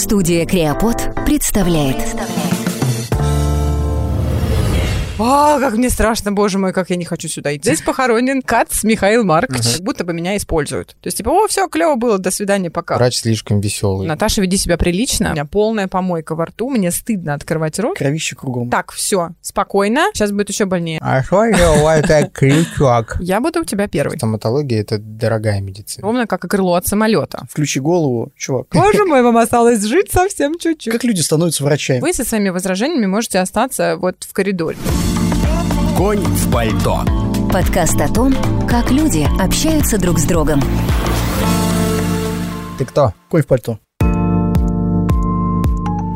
Студия Креопод представляет. А, как мне страшно, боже мой, как я не хочу сюда идти. Здесь похоронен Кац Михаил Маркович. Как будто бы меня используют. То есть, типа, о, все, клево было, до свидания, пока. Врач слишком веселый. Наташа, веди себя прилично. У меня полная помойка во рту, мне стыдно открывать рот. Кровище кругом. Так, все, спокойно. Сейчас будет еще больнее. А что у вас как крючок? Я буду у тебя первый. Стоматология — это дорогая медицина. Ровно как и крыло от самолета. Включи голову, чувак. Боже мой, вам осталось жить совсем чуть-чуть. Как люди становятся врачами? Вы со своими возражениями можете остаться вот в коридоре. Конь в пальто. Подкаст о том, как люди общаются друг с другом. Ты кто? Конь в пальто.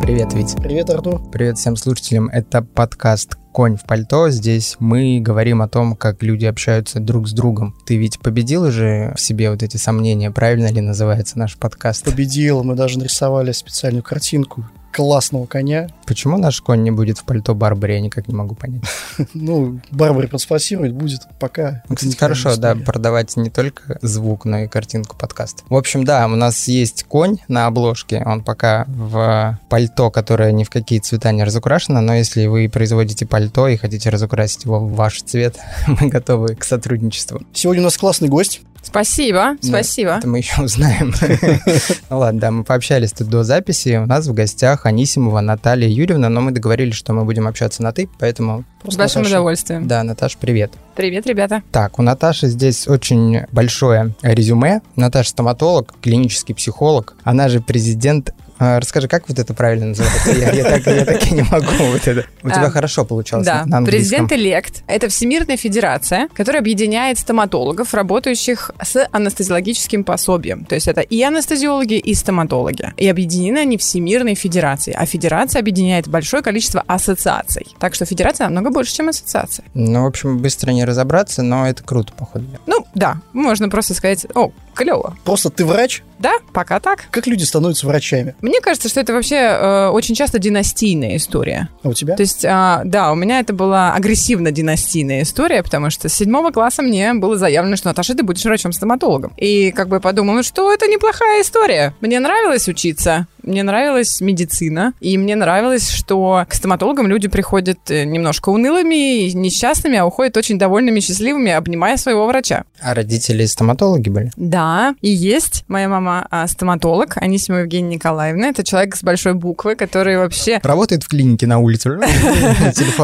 Привет, Вить. Привет, Артур. Привет всем слушателям. Это подкаст «Конь в пальто». Здесь мы говорим о том, как люди общаются друг с другом. Ты ведь победил уже в себе вот эти сомнения, правильно ли называется наш подкаст? Победил. Мы даже нарисовали специальную картинку классного коня. Почему наш конь не будет в пальто Барбаре, я никак не могу понять. Ну, Барбаре проспонсировать будет пока. Ну, кстати, хорошо, да, продавать не только звук, но и картинку подкаста. В общем, да, у нас есть конь на обложке, он пока в пальто, которое ни в какие цвета не разукрашено, но если вы производите пальто и хотите разукрасить его в ваш цвет, мы готовы к сотрудничеству. Сегодня у нас классный гость. Спасибо, Да, спасибо. Это мы еще узнаем. Ну ладно, да, мы пообщались тут до записи. У нас в гостях Анисимова Наталья Юрьевна, но мы договорились, что мы будем общаться на «ты», поэтому... С большим Наташа. удовольствием. Да, Наташ, привет. Привет, ребята. Так, у Наташи здесь очень большое резюме. Наташа стоматолог, клинический психолог. Она же президент... А, Расскажи, как вот это правильно называется? Я, я так, я так и не могу вот это. У тебя А, хорошо получалось Да, на английском. президент-элект – это Всемирная федерация, которая объединяет стоматологов, работающих с анестезиологическим пособием. То есть это и анестезиологи, и стоматологи. И объединены они Всемирной федерацией. А федерация объединяет большое количество ассоциаций. Так что федерация намного больше, чем ассоциация. Ну, в общем, быстро не разобраться, но это круто, походу. Ну, да, можно просто сказать, о, клево. Просто ты врач? Да, пока так. Как люди становятся врачами? Мне кажется, что это вообще э, очень часто династийная история. А у тебя? То есть, а, да, у меня это была агрессивно-династийная история, потому что с седьмого класса мне было заявлено, что Наташа, ты будешь врачом-стоматологом. И как бы подумала, что это неплохая история. Мне нравилось учиться, мне нравилась медицина, и мне нравилось, что к стоматологам люди приходят э, немножко унылыми и несчастными, а уходят очень довольными, счастливыми, обнимая своего врача. А родители стоматологи были? Да, и есть моя мама а, стоматолог, Анисимова Евгения Николаевна. Это человек с большой буквы, который вообще Работает в клинике на улице.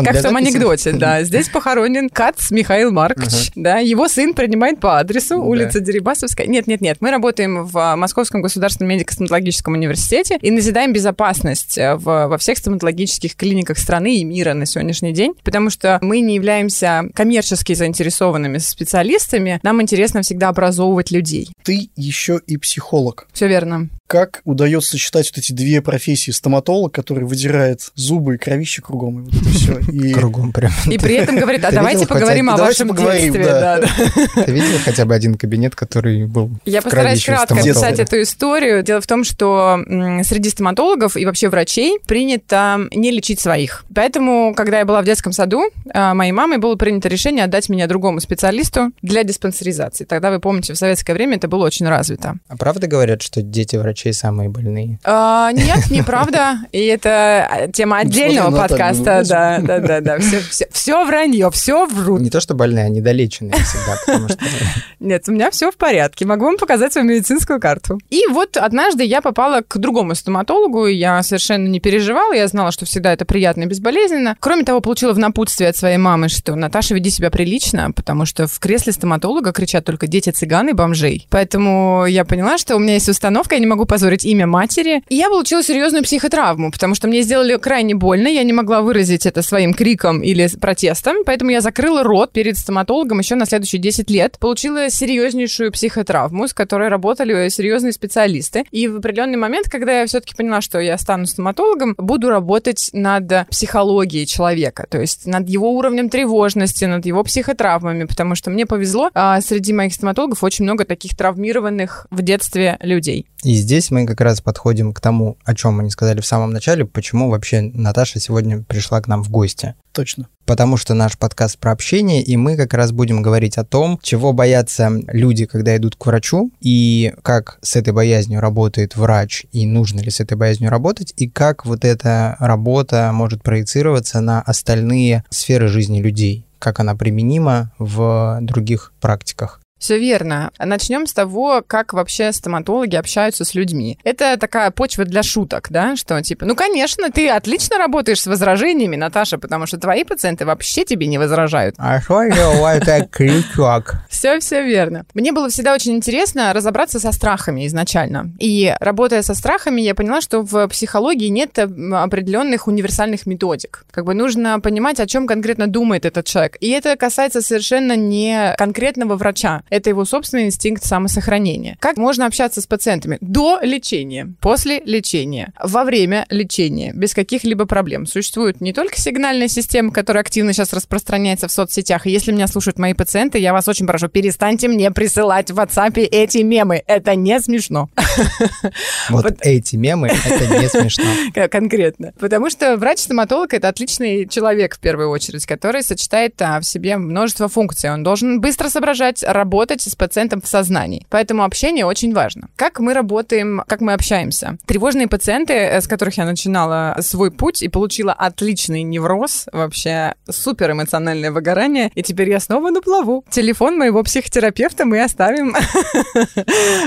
Как в том анекдоте, да. Здесь похоронен Кац Михаил Маркович, да. Его сын принимает по адресу улица Дерибасовская. Нет, нет, нет. Мы работаем в а, Московском государственном медико-стоматологическом университете и назидаем безопасность э, в- во всех стоматологических клиниках страны и мира на сегодняшний день, потому что мы не являемся коммерчески заинтересованными специалистами. Нам интересно всегда образовывать людей. Ты еще и психолог. Все верно. Как удается сочетать вот эти две профессии? Стоматолог, который выдирает зубы и кровище кругом, и вот это все. И Кругом прям. И при этом говорит, а Ты давайте поговорим хотя- о давайте вашем поговорим, детстве. да. Да, да. Ты видел хотя бы один кабинет, который был Я в постараюсь кратко описать эту историю. Дело в том, что среди стоматологов и вообще врачей принято не лечить своих. Поэтому, когда я была в детском саду, а, моей мамой было принято решение отдать меня другому специалисту для диспансеризации. Тогда, вы помните, в советское время это было очень развито. А правда говорят, что дети врачей самые больные? А, нет, неправда. И это а, тема Ну, отдельного подкаста. ну, Да, да, да, да. Все, все, все вранье, все врут. Не то, что больные, а недолеченные всегда, потому что... Нет, у меня все в порядке. Могу вам показать свою медицинскую карту. И вот однажды я попала к другому стоматологу, и я совершенно не переживала, я знала, что всегда это приятно и безболезненно. Кроме того, получила в напутствие от своей мамы, что Наташа, веди себя прилично, потому что в кресле стоматолога кричат только дети цыган и бомжей. Поэтому я поняла, что у меня есть установка, я не могу позорить имя матери. И я получила серьезную психотравму, потому что мне сделали крайне больно, я не могла выразить это своим криком или протестом, поэтому я закрыла рот перед стоматологом еще на следующие 10 лет, получила серьезнейшую психотравму, с которой работали серьезные специалисты. И в определенный момент, когда я все-таки поняла, что я стану стоматологом, буду работать над психологией человека, то есть над его уровнем тревожности, над его психотравмами, потому что мне повезло, а среди моих стоматологов очень много таких травмированных в детстве людей. И здесь здесь мы как раз подходим к тому, о чем мы не сказали в самом начале, почему вообще Наташа сегодня пришла к нам в гости. Точно. Потому что наш подкаст про общение, и мы как раз будем говорить о том, чего боятся люди, когда идут к врачу, и как с этой боязнью работает врач, и нужно ли с этой боязнью работать, и как вот эта работа может проецироваться на остальные сферы жизни людей как она применима в других практиках. Все верно. Начнем с того, как вообще стоматологи общаются с людьми. Это такая почва для шуток, да, что типа, ну, конечно, ты отлично работаешь с возражениями, Наташа, потому что твои пациенты вообще тебе не возражают. А что это крючок? Все, все верно. Мне было всегда очень интересно разобраться со страхами изначально. И работая со страхами, я поняла, что в психологии нет определенных универсальных методик. Как бы нужно понимать, о чем конкретно думает этот человек. И это касается совершенно не конкретного врача это его собственный инстинкт самосохранения. Как можно общаться с пациентами до лечения, после лечения, во время лечения, без каких-либо проблем. Существует не только сигнальная система, которая активно сейчас распространяется в соцсетях. И если меня слушают мои пациенты, я вас очень прошу, перестаньте мне присылать в WhatsApp эти мемы. Это не смешно. Вот эти мемы, это не смешно. Конкретно. Потому что врач-стоматолог — это отличный человек, в первую очередь, который сочетает а, в себе множество функций. Он должен быстро соображать, работать работать с пациентом в сознании. Поэтому общение очень важно. Как мы работаем, как мы общаемся? Тревожные пациенты, э, с которых я начинала свой путь и получила отличный невроз, вообще супер эмоциональное выгорание, и теперь я снова на плаву. Телефон моего психотерапевта мы оставим.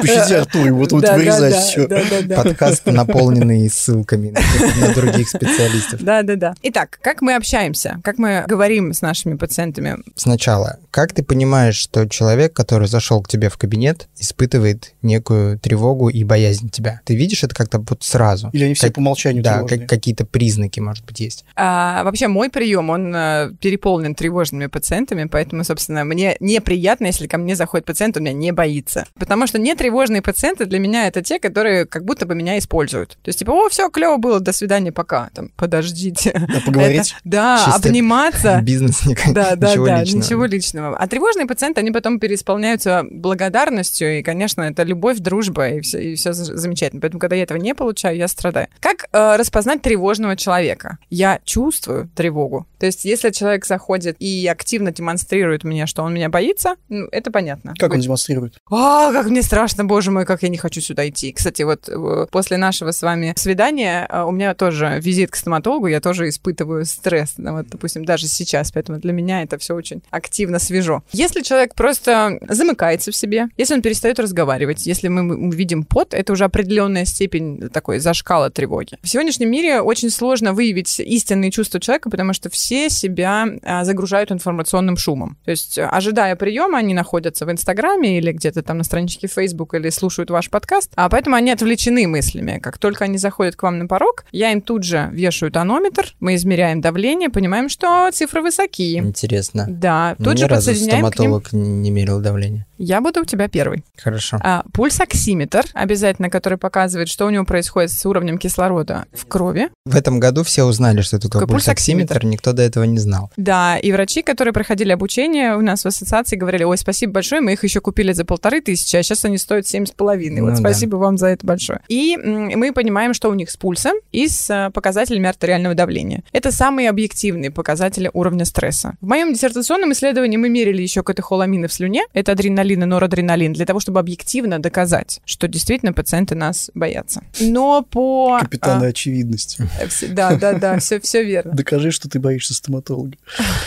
Пишите Артур, вот вот вырезать все. Подкаст, наполненный ссылками на других специалистов. Да-да-да. Итак, как мы общаемся? Как мы говорим с нашими пациентами? Сначала, как ты понимаешь, что человек, который зашел к тебе в кабинет, испытывает некую тревогу и боязнь тебя. Ты видишь это как-то вот сразу? Или они все как, по умолчанию Да, как, какие-то признаки, может быть, есть. А, вообще, мой прием, он а, переполнен тревожными пациентами, поэтому, собственно, мне неприятно, если ко мне заходит пациент, он меня не боится. Потому что нетревожные пациенты для меня это те, которые как будто бы меня используют. То есть, типа, о, все, клево было, до свидания, пока. Там, подождите. Да, поговорить? Это, да, Чисто обниматься. Бизнес, никак, да, да, ничего да, личного. ничего личного. А тревожные пациенты, они потом переисполняют исполняются благодарностью, и, конечно, это любовь, дружба, и все, и все замечательно. Поэтому, когда я этого не получаю, я страдаю. Как э, распознать тревожного человека? Я чувствую тревогу. То есть, если человек заходит и активно демонстрирует мне, что он меня боится, ну, это понятно. Как он демонстрирует? А, как мне страшно, боже мой, как я не хочу сюда идти. Кстати, вот э, после нашего с вами свидания э, у меня тоже визит к стоматологу, я тоже испытываю стресс. Ну, вот, допустим, даже сейчас, поэтому для меня это все очень активно свежо. Если человек просто замыкается в себе, если он перестает разговаривать, если мы видим пот, это уже определенная степень такой зашкала тревоги. В сегодняшнем мире очень сложно выявить истинные чувства человека, потому что все себя а, загружают информационным шумом. То есть, ожидая приема, они находятся в Инстаграме или где-то там на страничке Facebook или слушают ваш подкаст, а поэтому они отвлечены мыслями. Как только они заходят к вам на порог, я им тут же вешаю тонометр, мы измеряем давление, понимаем, что цифры высокие. Интересно. Да, тут ни же разу подсоединяем к ним стоматолог не мерил давление. Я буду у тебя первый. Хорошо. А, пульсоксиметр, обязательно, который показывает, что у него происходит с уровнем кислорода в крови. В этом году все узнали, что такое Такой пульсоксиметр, пульсоксиметр. никто до этого не знал. Да, и врачи, которые проходили обучение у нас в ассоциации, говорили, ой, спасибо большое, мы их еще купили за полторы тысячи, а сейчас они стоят семь с половиной. Ну Вот да. спасибо вам за это большое. И мы понимаем, что у них с пульсом и с а, показателями артериального давления. Это самые объективные показатели уровня стресса. В моем диссертационном исследовании мы мерили еще катехоламины в слюне, это адреналин и норадреналин, для того, чтобы объективно доказать, что действительно пациенты нас боятся. Но по... Очевидности. а, все- да, да, да, все, все верно. Докажи, что ты боишься стоматолога.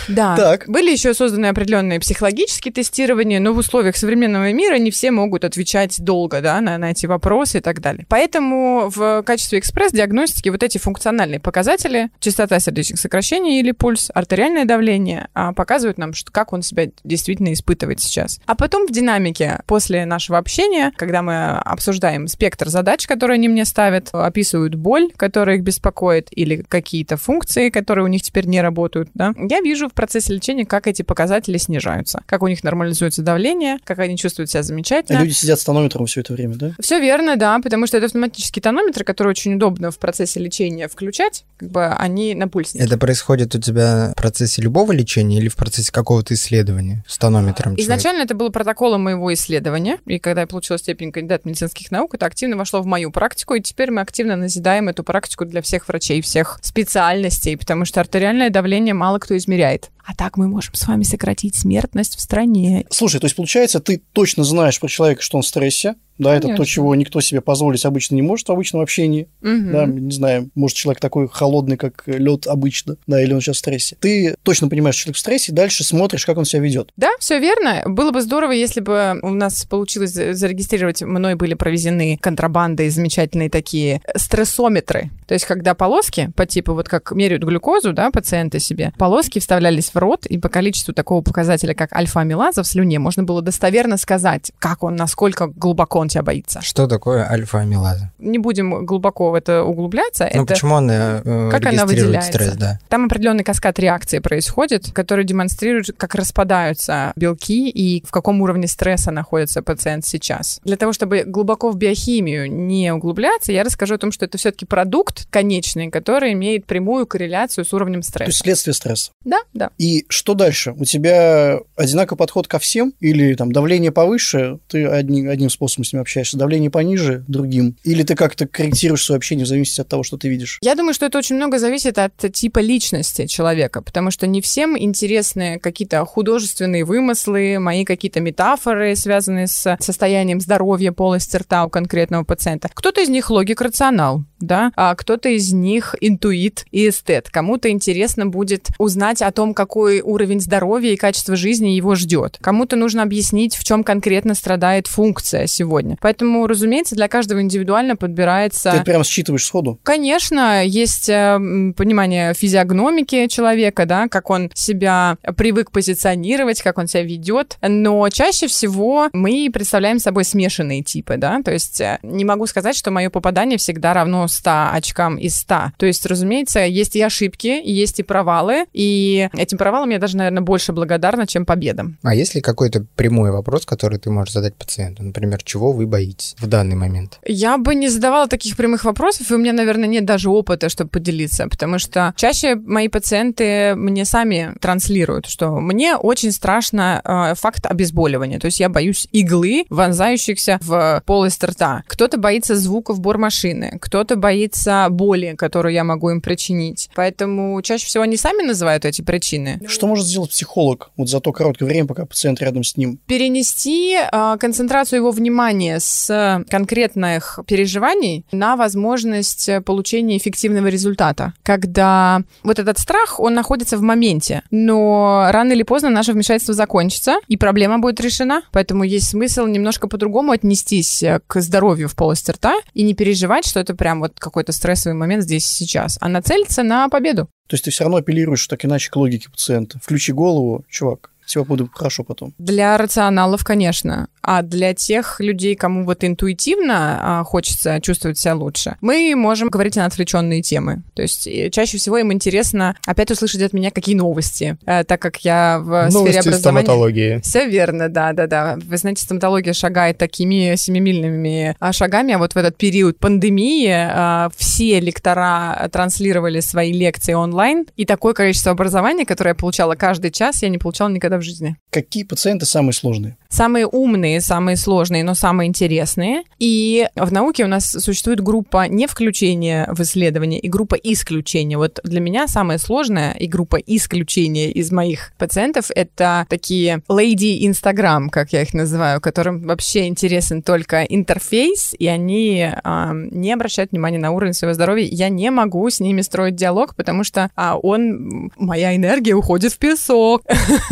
Да. Так. Были еще созданы определенные психологические тестирования, но в условиях современного мира не все могут отвечать долго да, на, на эти вопросы и так далее. Поэтому в качестве экспресс-диагностики вот эти функциональные показатели, частота сердечных сокращений или пульс, артериальное давление, а, показывают нам, что, как он себя действительно испытывает сейчас. А потом в динамике после нашего общения, когда мы обсуждаем спектр задач, которые они мне ставят, описывают боль, которая их беспокоит, или какие-то функции, которые у них теперь не работают, да, я вижу в процессе лечения, как эти показатели снижаются, как у них нормализуется давление, как они чувствуют себя замечательно. люди сидят с тонометром все это время, да? Все верно, да, потому что это автоматический тонометр, который очень удобно в процессе лечения включать, как бы они на пульсе. Это происходит у тебя в процессе любого лечения или в процессе какого-то исследования с тонометром? человека? Изначально это был протокол протокола моего исследования, и когда я получила степень кандидат медицинских наук, это активно вошло в мою практику, и теперь мы активно назидаем эту практику для всех врачей, всех специальностей, потому что артериальное давление мало кто измеряет. А так мы можем с вами сократить смертность в стране. Слушай, то есть получается, ты точно знаешь про человека, что он в стрессе, да, это Конечно. то, чего никто себе позволить обычно не может в обычном общении. Мгм. Да, не знаю, может, человек такой холодный, как лед обычно, да, или он сейчас в стрессе. Ты точно понимаешь, что человек в стрессе, и дальше смотришь, как он себя ведет. Да, все верно. Было бы здорово, если бы у нас получилось за- зарегистрировать, мной были провезены контрабандой замечательные такие стрессометры. То есть, когда полоски, по типу вот как меряют глюкозу, да, пациенты себе, полоски вставлялись в рот, и по количеству такого показателя, как альфа-амилаза в слюне, можно было достоверно сказать, как он, насколько глубоко он тебя боится. Что такое альфа-амилаза? Не будем глубоко в это углубляться. Ну, это... почему она э, Как она выделяется? стресс, да? Там определенный каскад реакции происходит, который демонстрирует, как распадаются белки и в каком уровне стресса находится пациент сейчас. Для того, чтобы глубоко в биохимию не углубляться, я расскажу о том, что это все-таки продукт конечный, который имеет прямую корреляцию с уровнем То стресса. есть следствие стресса. Да, да. И что дальше? У тебя одинаковый подход ко всем? Или там давление повыше, ты одни- одним способом с ним общаешься, давление пониже другим? Или ты как-то корректируешь свое общение в зависимости от того, что ты видишь? Я думаю, что это очень много зависит от типа личности человека, потому что не всем интересны какие-то художественные вымыслы, мои какие-то метафоры, связанные с состоянием здоровья полости рта у конкретного пациента. Кто-то из них логик-рационал, да, а кто-то из них интуит и эстет. Кому-то интересно будет узнать о том, какой уровень здоровья и качество жизни его ждет. Кому-то нужно объяснить, в чем конкретно страдает функция сегодня. Поэтому, разумеется, для каждого индивидуально подбирается... Ты прямо считываешь сходу? Конечно, есть э, понимание физиогномики человека, да, как он себя привык позиционировать, как он себя ведет, но чаще всего мы представляем собой смешанные типы, да, то есть э, не могу сказать, что мое попадание всегда равно 100 очкам из 100. То есть, разумеется, есть и ошибки, есть и провалы, и этим провалам я даже, наверное, больше благодарна, чем победам. А есть ли какой-то прямой вопрос, который ты можешь задать пациенту? Например, чего вы боитесь в данный момент? Я бы не задавала таких прямых вопросов, и у меня, наверное, нет даже опыта, чтобы поделиться, потому что чаще мои пациенты мне сами транслируют, что мне очень страшно э, факт обезболивания, то есть я боюсь иглы, вонзающихся в полость рта. Кто-то боится звуков бормашины, кто-то боится боли, которую я могу им причинить. Поэтому чаще всего они сами называют эти причины. Что может сделать психолог вот за то короткое время, пока пациент рядом с ним? перенести э, концентрацию его внимания с конкретных переживаний на возможность получения эффективного результата. Когда вот этот страх, он находится в моменте, но рано или поздно наше вмешательство закончится, и проблема будет решена. Поэтому есть смысл немножко по-другому отнестись к здоровью в полости рта и не переживать, что это прям вот какой-то стрессовый момент здесь сейчас, а нацелиться на победу. То есть ты все равно апеллируешь так иначе к логике пациента. Включи голову, чувак, все будет хорошо потом. Для рационалов, конечно. А для тех людей, кому вот интуитивно а, хочется чувствовать себя лучше, мы можем говорить на отвлеченные темы. То есть э, чаще всего им интересно опять услышать от меня какие новости, Э, так как я в сфере образования... стоматологии. Все верно, да, да, да. Вы знаете, стоматология шагает такими семимильными а, шагами, а вот в этот период пандемии а, все лектора транслировали свои лекции онлайн, и такое количество образования, которое я получала каждый час, я не получала никогда в жизни. Какие пациенты самые сложные? Самые умные, самые сложные, но самые интересные. И в науке у нас существует группа не включения в исследование и группа исключения. Вот для меня самая сложная и группа исключения из моих пациентов — это такие lady Instagram, как я их называю, которым вообще интересен только интерфейс, и они а, не обращают внимания на уровень своего здоровья. Я не могу с ними строить диалог, потому что а, он, моя энергия уходит в песок.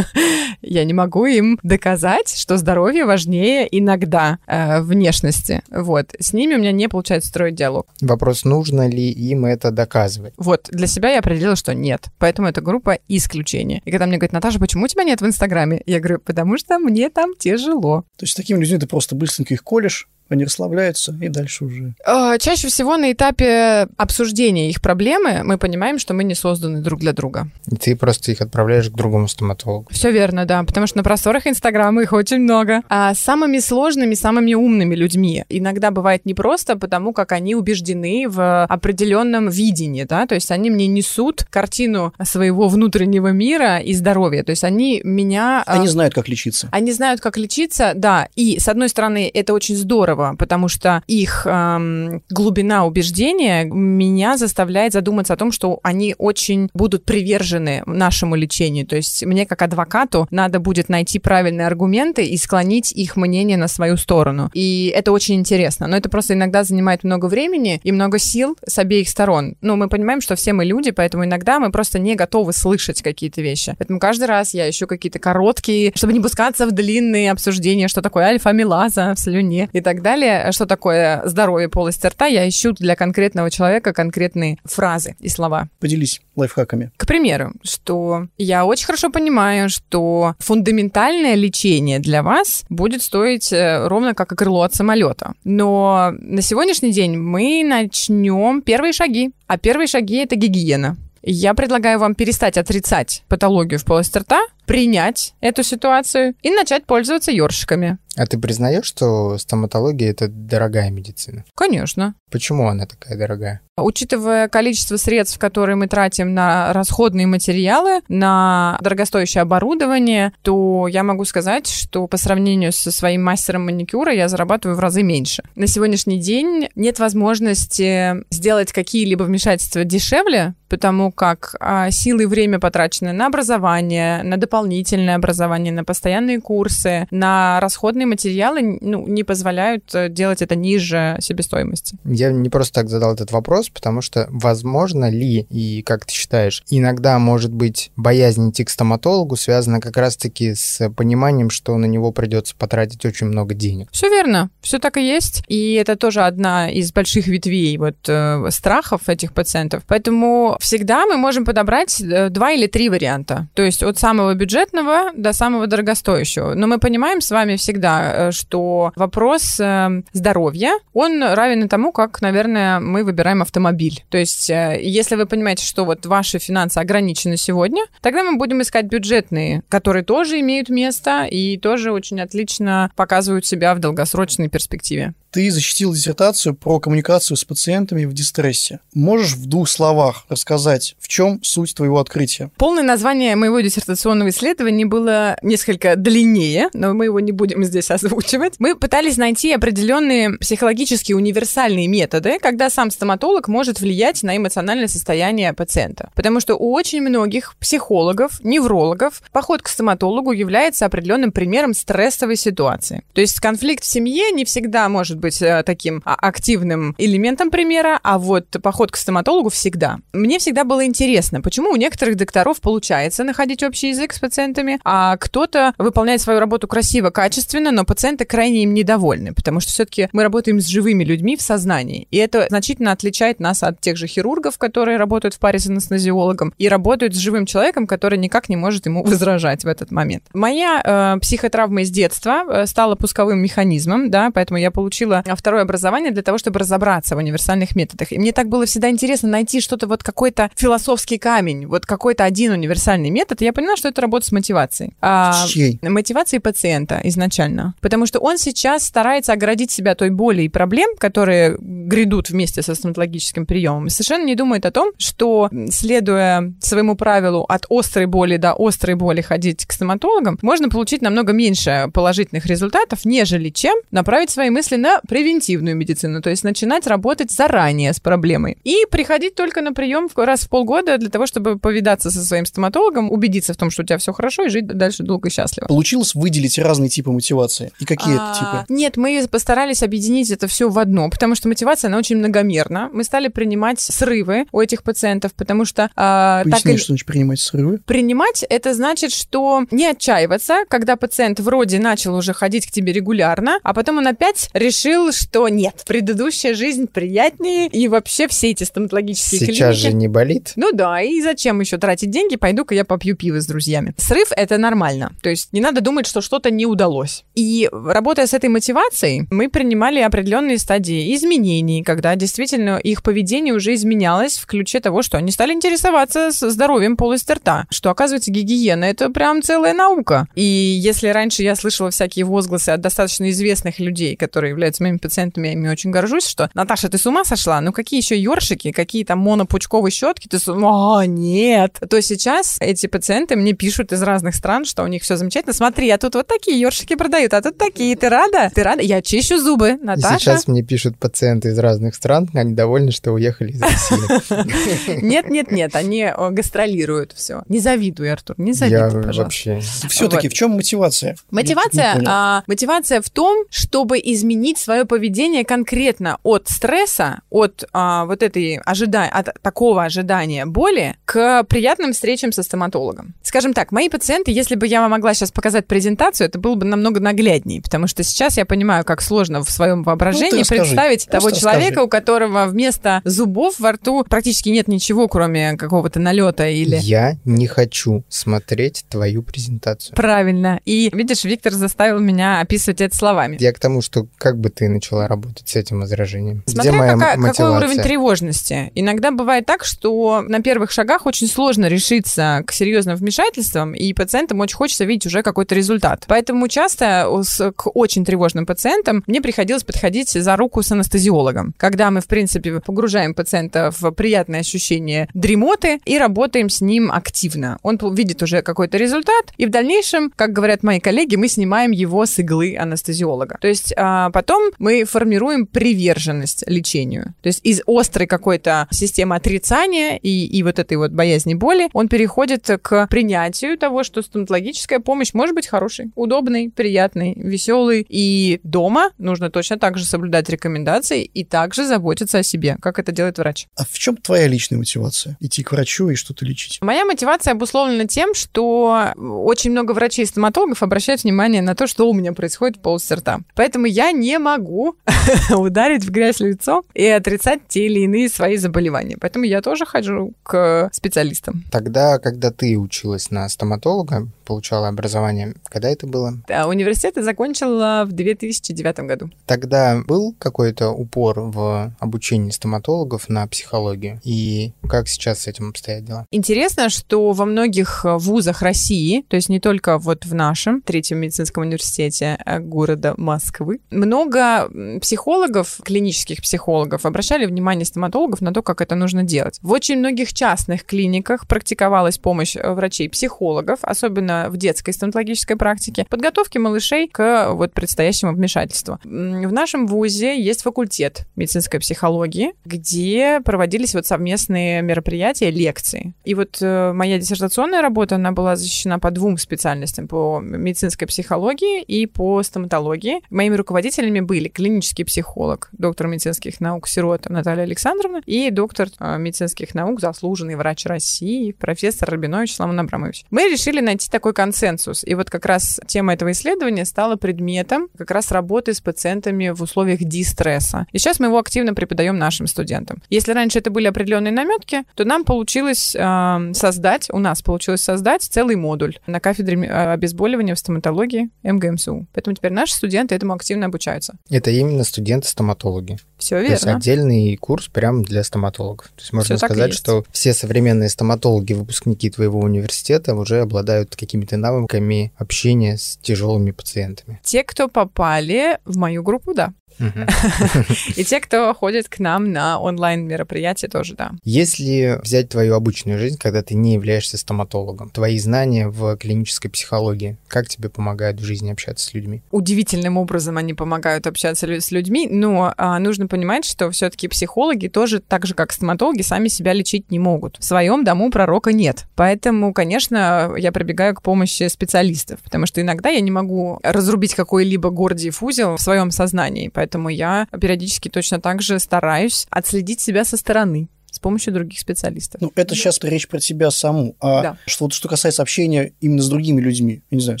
Я не могу им доказать, что здоровье важнее иногда э, внешности. Вот. С ними у меня не получается строить диалог. Вопрос, нужно ли им это доказывать? Вот. Для себя я определила, что нет. Поэтому это группа исключения. И когда мне говорят, Наташа, почему тебя нет в Инстаграме? Я говорю, потому что мне там тяжело. То есть с такими людьми ты просто быстренько их колешь, они расслабляются и дальше уже. А, Чаще всего на этапе обсуждения их проблемы мы понимаем, что мы не созданы друг для друга. И ты просто их отправляешь к другому стоматологу. Все верно, да, потому что на просторах Инстаграма их очень много. А самыми сложными, самыми умными людьми иногда бывает непросто, потому как они убеждены в определенном видении, да, то есть они мне несут картину своего внутреннего мира и здоровья, то есть они меня... а, Они знают, как лечиться. Они знают, как лечиться, да. И, с одной стороны, это очень здорово, потому что их эм, глубина убеждения меня заставляет задуматься о том, что они очень будут привержены нашему лечению. То есть мне, как адвокату, надо будет найти правильные аргументы и склонить их мнение на свою сторону. И это очень интересно. Но это просто иногда занимает много времени и много сил с обеих сторон. Ну, мы понимаем, что все мы люди, поэтому иногда мы просто не готовы слышать какие-то вещи. Поэтому каждый раз я ищу какие-то короткие, чтобы не пускаться в длинные обсуждения, что такое альфа-амилаза в слюне и так далее, что такое здоровье полости рта, я ищу для конкретного человека конкретные фразы и слова. Поделись лайфхаками. К примеру, что я очень хорошо понимаю, что фундаментальное лечение для вас будет стоить э, ровно как и крыло от самолета. Но на сегодняшний день мы начнем первые шаги. А первые шаги — это гигиена. Я предлагаю вам перестать отрицать патологию в полости рта, принять эту ситуацию и начать пользоваться ёршиками. А ты признаешь, что стоматология это дорогая медицина? Конечно. Почему она такая дорогая? Учитывая количество средств, которые мы тратим на расходные материалы, на дорогостоящее оборудование, то я могу сказать, что по сравнению со своим мастером маникюра я зарабатываю в разы меньше. На сегодняшний день нет возможности сделать какие-либо вмешательства дешевле, потому как а, силы и время потрачены на образование, на дополнительное образование, на постоянные курсы, на расходные материалы ну, не позволяют э, делать это ниже себестоимости. Я не просто так задал этот вопрос, потому что возможно ли, и как ты считаешь, иногда может быть боязнь идти к стоматологу связана как раз-таки с пониманием, что на него придется потратить очень много денег. Все верно, все так и есть. И это тоже одна из больших ветвей вот э, страхов этих пациентов. Поэтому всегда мы можем подобрать э, два или три варианта. То есть от самого бюджетного до самого дорогостоящего. Но мы понимаем с вами всегда, э, что вопрос э, здоровья, он равен тому, как, наверное, мы выбираем автомобиль. То есть э, если вы понимаете, что вот ваши финансы ограничены сегодня, тогда мы будем искать бюджетные, которые тоже имеют место и тоже очень отлично показывают себя в долгосрочной перспективе. Ты защитил диссертацию про коммуникацию с пациентами в дистрессе. Можешь в двух словах рассказать, в чем суть твоего открытия? Полное название моего диссертационного исследования было несколько длиннее, но мы его не будем здесь озвучивать. Мы пытались найти определенные психологические универсальные методы, когда сам стоматолог может влиять на эмоциональное состояние пациента. Потому что у очень многих психологов, неврологов поход к стоматологу является определенным примером стрессовой ситуации. То есть конфликт в семье не всегда может быть э, таким а, активным элементом примера, а вот поход к стоматологу всегда. Мне всегда было интересно, почему у некоторых докторов получается находить общий язык с пациентами, а кто-то выполняет свою работу красиво, качественно, но пациенты крайне им недовольны, потому что все-таки мы работаем с живыми людьми в сознании, и это значительно отличает нас от тех же хирургов, которые работают в паре с анестезиологом, и работают с живым человеком, который никак не может ему возражать в этот момент. Моя э, психотравма из детства э, стала пусковым механизмом, да, поэтому я получила второе образование для того, чтобы разобраться в универсальных методах. И мне так было всегда интересно найти что-то вот какой-то философский камень, вот какой-то один универсальный метод. И я поняла, что это работа с мотивацией. А, С чьей? мотивацией пациента изначально. Потому что он сейчас старается оградить себя той боли и проблем, которые грядут вместе со стоматологическим приемом. И совершенно не думает о том, что, следуя своему правилу от острой боли до острой боли ходить к стоматологам, можно получить намного меньше положительных результатов, нежели чем направить свои мысли на превентивную медицину, то есть начинать работать заранее с проблемой. И приходить только на прием раз в полгода для того, чтобы повидаться со своим стоматологом, убедиться в том, что у тебя все хорошо, и жить дальше долго и счастливо. Получилось выделить разные типы мотивации. И какие это А, типы? Нет, мы постарались объединить это все в одно, потому что мотивация она очень многомерна. Мы стали принимать срывы у этих пациентов, потому что... а, так Поясни, или- что значит принимать срывы. Принимать это значит, что не отчаиваться, когда пациент вроде начал уже ходить к тебе регулярно, а потом он опять решил, что нет, предыдущая жизнь приятнее, и вообще все эти стоматологические Сейчас клиники... же не болит. Ну да, и зачем еще тратить деньги? Пойду-ка я попью пиво с друзьями. Срыв — это нормально. То есть не надо думать, что что-то не удалось. И работая с этой мотивацией, мы принимали определенные стадии изменений, когда действительно их поведение уже изменялось в ключе того, что они стали интересоваться здоровьем полости рта. Что, оказывается, гигиена — это прям целая наука. И если раньше я слышала всякие возгласы от достаточно известных людей, которые являются моими пациентами, я ими очень горжусь, что «Наташа, ты с ума сошла? Ну какие еще ёршики, какие там монопучковые щетки? Ты с ума? А, нет!» То сейчас эти пациенты мне пишут из разных стран, что у них все замечательно. Смотри, а тут вот такие ёршики продают, а тут такие. Ты рада? Ты рада? Я чищу зубы, И Наташа. сейчас мне пишут пациенты из разных стран, они довольны, что уехали из России. Нет, нет, нет, они э, гастролируют все. Не завидуй, Артур, не Я завидуй, пожалуйста. вообще... Все-таки в чем мотивация? Мотивация, Я а, мотивация в том, чтобы изменить свое поведение конкретно от стресса, от а, вот этой ожида... от такого ожидания боли к приятным встречам со стоматологом. Скажем так, мои пациенты, если бы я вам могла сейчас показать презентацию, это было бы намного нагляднее, потому что сейчас я понимаю, как сложно в своем воображении Ну, ты расскажи. представить того человека, расскажи. у которого вместо зубов во рту практически нет ничего, кроме какого-то налета или Я не хочу смотреть твою презентацию. Правильно. И, видишь, Виктор заставил меня описывать это словами. Я к тому, что как бы ты начала работать с этим возражением? Смотря Где моя какая- м- какой уровень мотивация? тревожности. Иногда бывает так, что на первых шагах очень сложно решиться к серьезным вмешательствам, и пациентам очень хочется видеть уже какой-то результат. Поэтому часто с- к очень тревожным пациентам мне приходилось подходить за руку с анестезиологом, когда мы, в принципе, погружаем пациента в приятное ощущение дремоты и работаем с ним активно. Он видит уже какой-то результат, и в дальнейшем, как говорят мои коллеги, мы снимаем его с иглы анестезиолога. То есть а, потом мы формируем приверженность лечению. То есть из острой какой-то системы отрицания и, и вот этой вот боязни боли он переходит к принятию того, что стоматологическая помощь может быть хорошей, удобной, приятной, веселой. И дома нужно точно так же соблюдать рекомендации и также заботиться о себе, как это делает врач. А в чем твоя личная мотивация? Идти к врачу и что-то лечить? Моя мотивация обусловлена тем, что очень много врачей и стоматологов обращают внимание на то, что у меня происходит в полости рта. Поэтому я не могу ударить в грязь лицо и отрицать те или иные свои заболевания. Поэтому я тоже хожу к специалистам. Тогда, когда ты училась на стоматолога, получала образование, когда это было? Да, университет я закончила в 2009 году. Тогда был какой-то упор в обучении стоматологов на психологию? И как сейчас с этим обстоят дела? Интересно, что во многих вузах России, то есть не только вот в нашем третьем медицинском университете э, города Москвы, много м, психологов, клинических психологов обращали внимание стоматологов на то, как это нужно делать. В очень многих частных клиниках практиковалась помощь э, врачей-психологов, особенно в детской стоматологической практике, подготовки малышей к вот предстоящему вмешательству. В нашем вузе есть факультет медицинской психологии, где проводились вот совместные мероприятия, лекции. И вот э, моя диссертационная работа, она была защищена по двум специальностям, по медицинской психологии и по стоматологии. Моими руководителями были клинический психолог, доктор медицинских наук Сирота Наталья Александровна и доктор э, медицинских наук, заслуженный врач России, профессор Рабинович Сламон Абрамович. Мы решили найти такой консенсус. И вот как раз тема этого исследования стала предметом как раз работы с пациентами в условиях дистресса. И сейчас мы его активно преподаем нашим студентам. Если раньше это были определенные наметки, то нам получилось э, создать, у нас получилось создать целый модуль на кафедре э, обезболивания в стоматологии МГМСУ. Поэтому теперь наши студенты этому активно обучаются. Это именно студенты-стоматологи. Все То есть верно. отдельный курс прям для стоматологов. То есть можно Всё сказать, что все современные стоматологи, выпускники твоего университета, уже обладают какими-то навыками общения с тяжелыми пациентами. Те, кто попали в мою группу, да. И те, кто ходит к нам на онлайн-мероприятия, тоже, да. Если взять твою обычную жизнь, когда ты не являешься стоматологом, твои знания в клинической психологии, как тебе помогают в жизни общаться с людьми? удивительным образом они помогают общаться с людьми, но а, нужно понимать, что все-таки психологи тоже, так же как стоматологи, сами себя лечить не могут. В своем дому пророка нет. Поэтому, конечно, я прибегаю к помощи специалистов, потому что иногда я не могу разрубить какой-либо гордиев узел в своем сознании. Поэтому поэтому я периодически точно так же стараюсь отследить себя со стороны с помощью других специалистов. Ну, это сейчас речь про тебя саму. А Да. что, вот, что касается общения именно с другими людьми, я не знаю,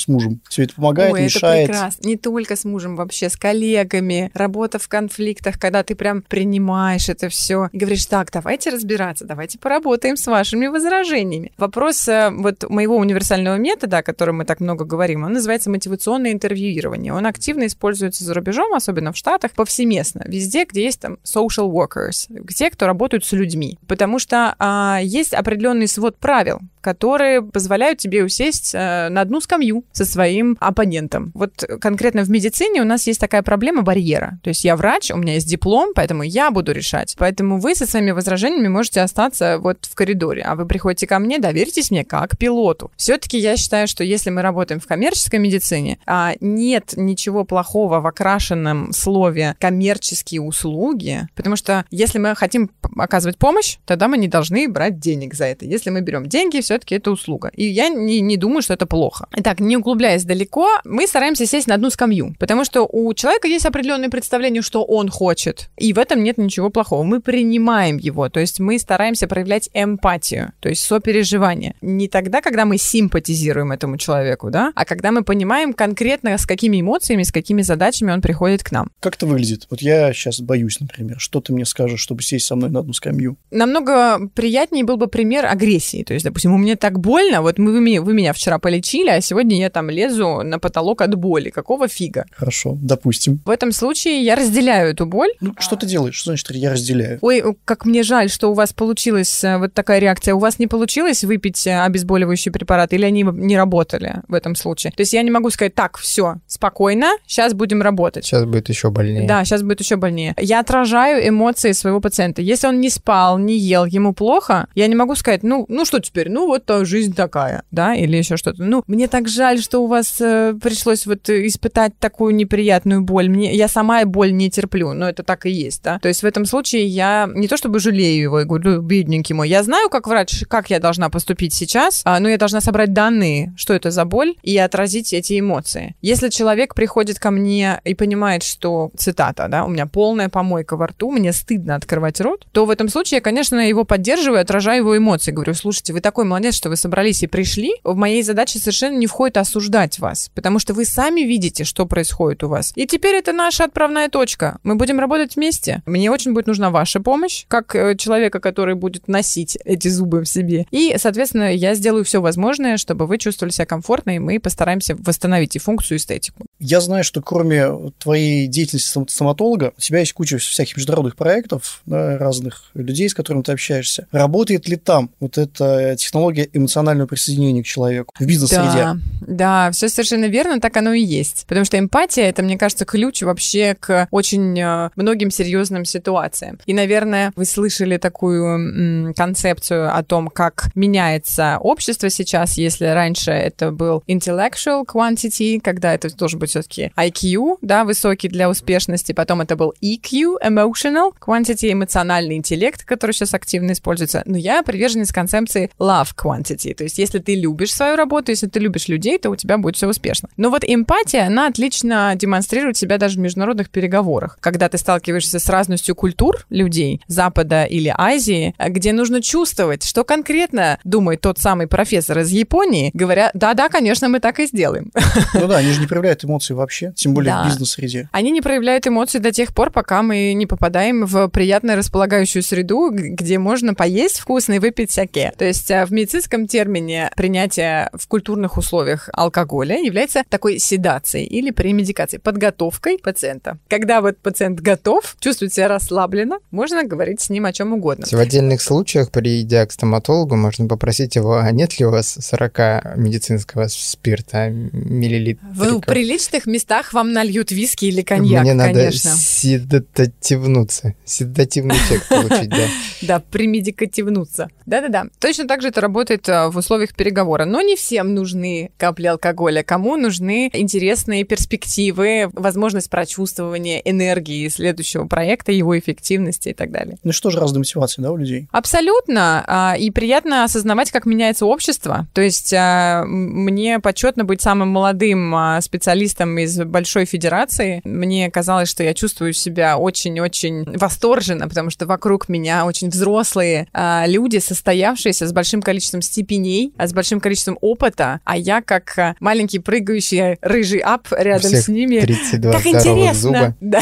с мужем, все это помогает, Ой, это мешает. прекрасно. Не только с мужем, вообще с коллегами, работа в конфликтах, когда ты прям принимаешь это все и говоришь, так, давайте разбираться, давайте поработаем с вашими возражениями. Вопрос э, вот моего универсального метода, о котором мы так много говорим, он называется мотивационное интервьюирование. Он активно используется за рубежом, особенно в Штатах, повсеместно, везде, где есть там social workers, те, кто работают с людьми. Потому что а, есть определенный свод правил, которые позволяют тебе усесть э, на одну скамью со своим оппонентом. Вот конкретно в медицине у нас есть такая проблема барьера. То есть я врач, у меня есть диплом, поэтому я буду решать. Поэтому вы со своими возражениями можете остаться вот в коридоре, а вы приходите ко мне, доверьтесь мне как пилоту. Все-таки я считаю, что если мы работаем в коммерческой медицине, а нет ничего плохого в окрашенном слове коммерческие услуги, потому что если мы хотим оказывать помощь, тогда мы не должны брать денег за это. Если мы берем деньги, все-таки это услуга. И я не, не думаю, что это плохо. Итак, не углубляясь далеко, мы стараемся сесть на одну скамью, потому что у человека есть определенное представление, что он хочет, и в этом нет ничего плохого. Мы принимаем его, то есть мы стараемся проявлять эмпатию, то есть сопереживание. Не тогда, когда мы симпатизируем этому человеку, да, а когда мы понимаем конкретно, с какими эмоциями, с какими задачами он приходит к нам. Как это выглядит? Вот я сейчас боюсь, например. Что ты мне скажешь, чтобы сесть со мной на одну скамью? намного приятнее был бы пример агрессии. То есть, допустим, меня так больно, вот мы, вы, меня, вы меня вчера полечили, а сегодня я там лезу на потолок от боли. Какого фига? Хорошо, допустим. В этом случае я разделяю эту боль. Ну, что ты делаешь? Что значит, я разделяю? Ой, как мне жаль, что у вас получилась э, вот такая реакция. У вас не получилось выпить э, обезболивающий препарат, или они не работали в этом случае? То есть я не могу сказать, так, все, спокойно, сейчас будем работать. Сейчас будет еще больнее. Да, сейчас будет еще больнее. Я отражаю эмоции своего пациента. Если он не спал, не ел, ему плохо, я не могу сказать, ну, ну что теперь, ну вот э, жизнь такая, да, или еще что-то. Ну, мне так жаль, что у вас э, пришлось вот испытать такую неприятную боль. Мне, я сама боль не терплю, но это так и есть, да. То есть в этом случае я не то чтобы жалею его и говорю, «Ну, бедненький мой, я знаю, как врач, как я должна поступить сейчас, а, но я должна собрать данные, что это за боль, и отразить эти эмоции. Если человек приходит ко мне и понимает, что, цитата, да, у меня полная помойка во рту, мне стыдно открывать рот, то в этом случае я, конечно, его поддерживаю, отражаю его эмоции. Говорю, слушайте, вы такой молодец, что вы собрались и пришли. В моей задаче совершенно не входит осуждать вас, потому что вы сами видите, что происходит у вас. И теперь это наша отправная точка. Мы будем работать вместе. Мне очень будет нужна ваша помощь, как э, человека, который будет носить эти зубы в себе. И, соответственно, я сделаю все возможное, чтобы вы чувствовали себя комфортно, и мы постараемся восстановить и функцию, и эстетику. Я знаю, что кроме твоей деятельности стом- стоматолога, у тебя есть куча всяких международных проектов, да, разных людей, с которыми ты общаешься. Работает ли там вот эта технология эмоционального присоединения к человеку в бизнес-среде? Да, да, все совершенно верно, так оно и есть. Потому что эмпатия это, мне кажется, ключ вообще к очень э, многим серьезным ситуациям. И, наверное, вы слышали такую м, концепцию о том, как меняется общество сейчас, если раньше это был intellectual quantity, когда это должен быть все-таки IQ, да, высокий для успешности, потом это был EQ, emotional quantity, эмоциональный интеллект, который сейчас активно используется. Но я приверженец концепции love quantity, то есть если ты любишь свою работу, если ты любишь людей, то у тебя будет все успешно. Но вот эмпатия, она отлично демонстрирует себя даже в международных переговорах, когда ты сталкиваешься с разностью культур людей Запада или Азии, где нужно чувствовать, что конкретно думает тот самый профессор из Японии, говоря, да-да, конечно, мы так и сделаем. Ну да, они же не проявляют эмоций вообще, тем более Да. в бизнес-среде. Они не проявляют эмоций до тех пор, пока мы не попадаем в приятно располагающую среду, где можно поесть вкусно и выпить саке. То есть э, в медицинском термине принятие в культурных условиях алкоголя является такой седацией или премедикацией, подготовкой пациента. Когда вот пациент готов, чувствует себя расслабленно, можно говорить с ним о чем угодно. В отдельных случаях, придя к стоматологу, можно попросить его, а нет ли у вас 40 медицинского спирта миллилитров? В приличных местах вам нальют виски или коньяк, Мне надо конечно. седативнуться, седативный эффект получить, да. Да, примедикативнуться. Да-да-да. Точно так же это работает работает э, в условиях переговора. Но не всем нужны капли алкоголя. Кому нужны интересные перспективы, возможность прочувствования энергии следующего проекта, его эффективности и так далее. Ну что же разная мотивация, да, у людей? Абсолютно. А, И приятно осознавать, как меняется общество. То есть а, мне почетно быть самым молодым а, специалистом из большой федерации. Мне казалось, что я чувствую себя очень-очень восторженно, потому что вокруг меня очень взрослые люди, состоявшиеся с большим количеством степеней, с большим количеством опыта, а я как а, маленький прыгающий рыжий ап рядом всех с ними. 32 Как интересно. зуба. Да.